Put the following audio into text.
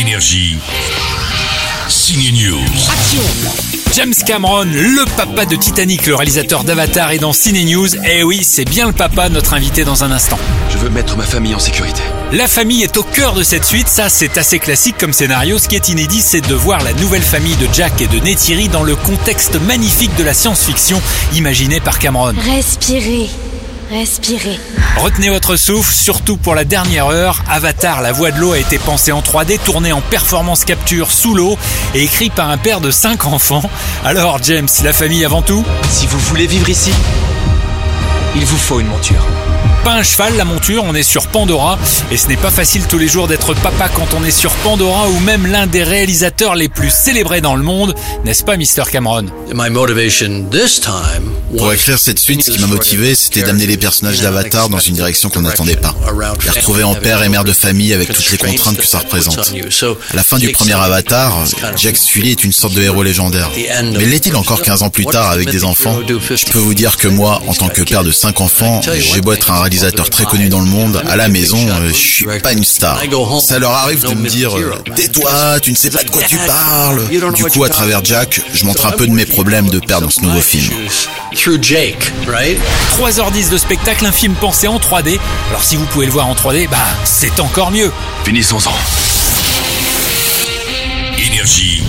Énergie. Signe News. James Cameron, le papa de Titanic, le réalisateur d'Avatar est dans Ciné News. Eh oui, c'est bien le papa, notre invité dans un instant. Je veux mettre ma famille en sécurité. La famille est au cœur de cette suite, ça c'est assez classique comme scénario. Ce qui est inédit, c'est de voir la nouvelle famille de Jack et de Neytiri dans le contexte magnifique de la science-fiction imaginée par Cameron. Respirez. Respirez. Retenez votre souffle, surtout pour la dernière heure. Avatar, la voix de l'eau a été pensée en 3D, tournée en performance capture sous l'eau et écrit par un père de 5 enfants. Alors James, la famille avant tout? Si vous voulez vivre ici, il vous faut une monture. Pas un cheval, la monture, on est sur Pandora. Et ce n'est pas facile tous les jours d'être papa quand on est sur Pandora ou même l'un des réalisateurs les plus célébrés dans le monde, n'est-ce pas, Mr. Cameron? My motivation this time Pour écrire cette suite, ce qui m'a motivé, c'était d'amener les personnages d'Avatar dans une direction qu'on n'attendait pas. Les retrouver en père et mère de famille avec toutes les contraintes que ça représente. À la fin du premier Avatar, Jack Sully est une sorte de héros légendaire. Mais l'est-il encore 15 ans plus tard avec des enfants? Je peux vous dire que moi, en tant que père de 5 enfants, j'ai beau être un réalisateur très connu dans le monde, à la maison, euh, je suis pas une star. Ça leur arrive de me dire euh, Tais-toi, tu ne sais pas de quoi tu parles !» Du coup, à travers Jack, je montre un peu de mes problèmes de père dans ce nouveau film. through Jake, right? 3h10 de spectacle, un film pensé en 3D. Alors si vous pouvez le voir en 3D, bah c'est encore mieux. Finissons-en. Énergie.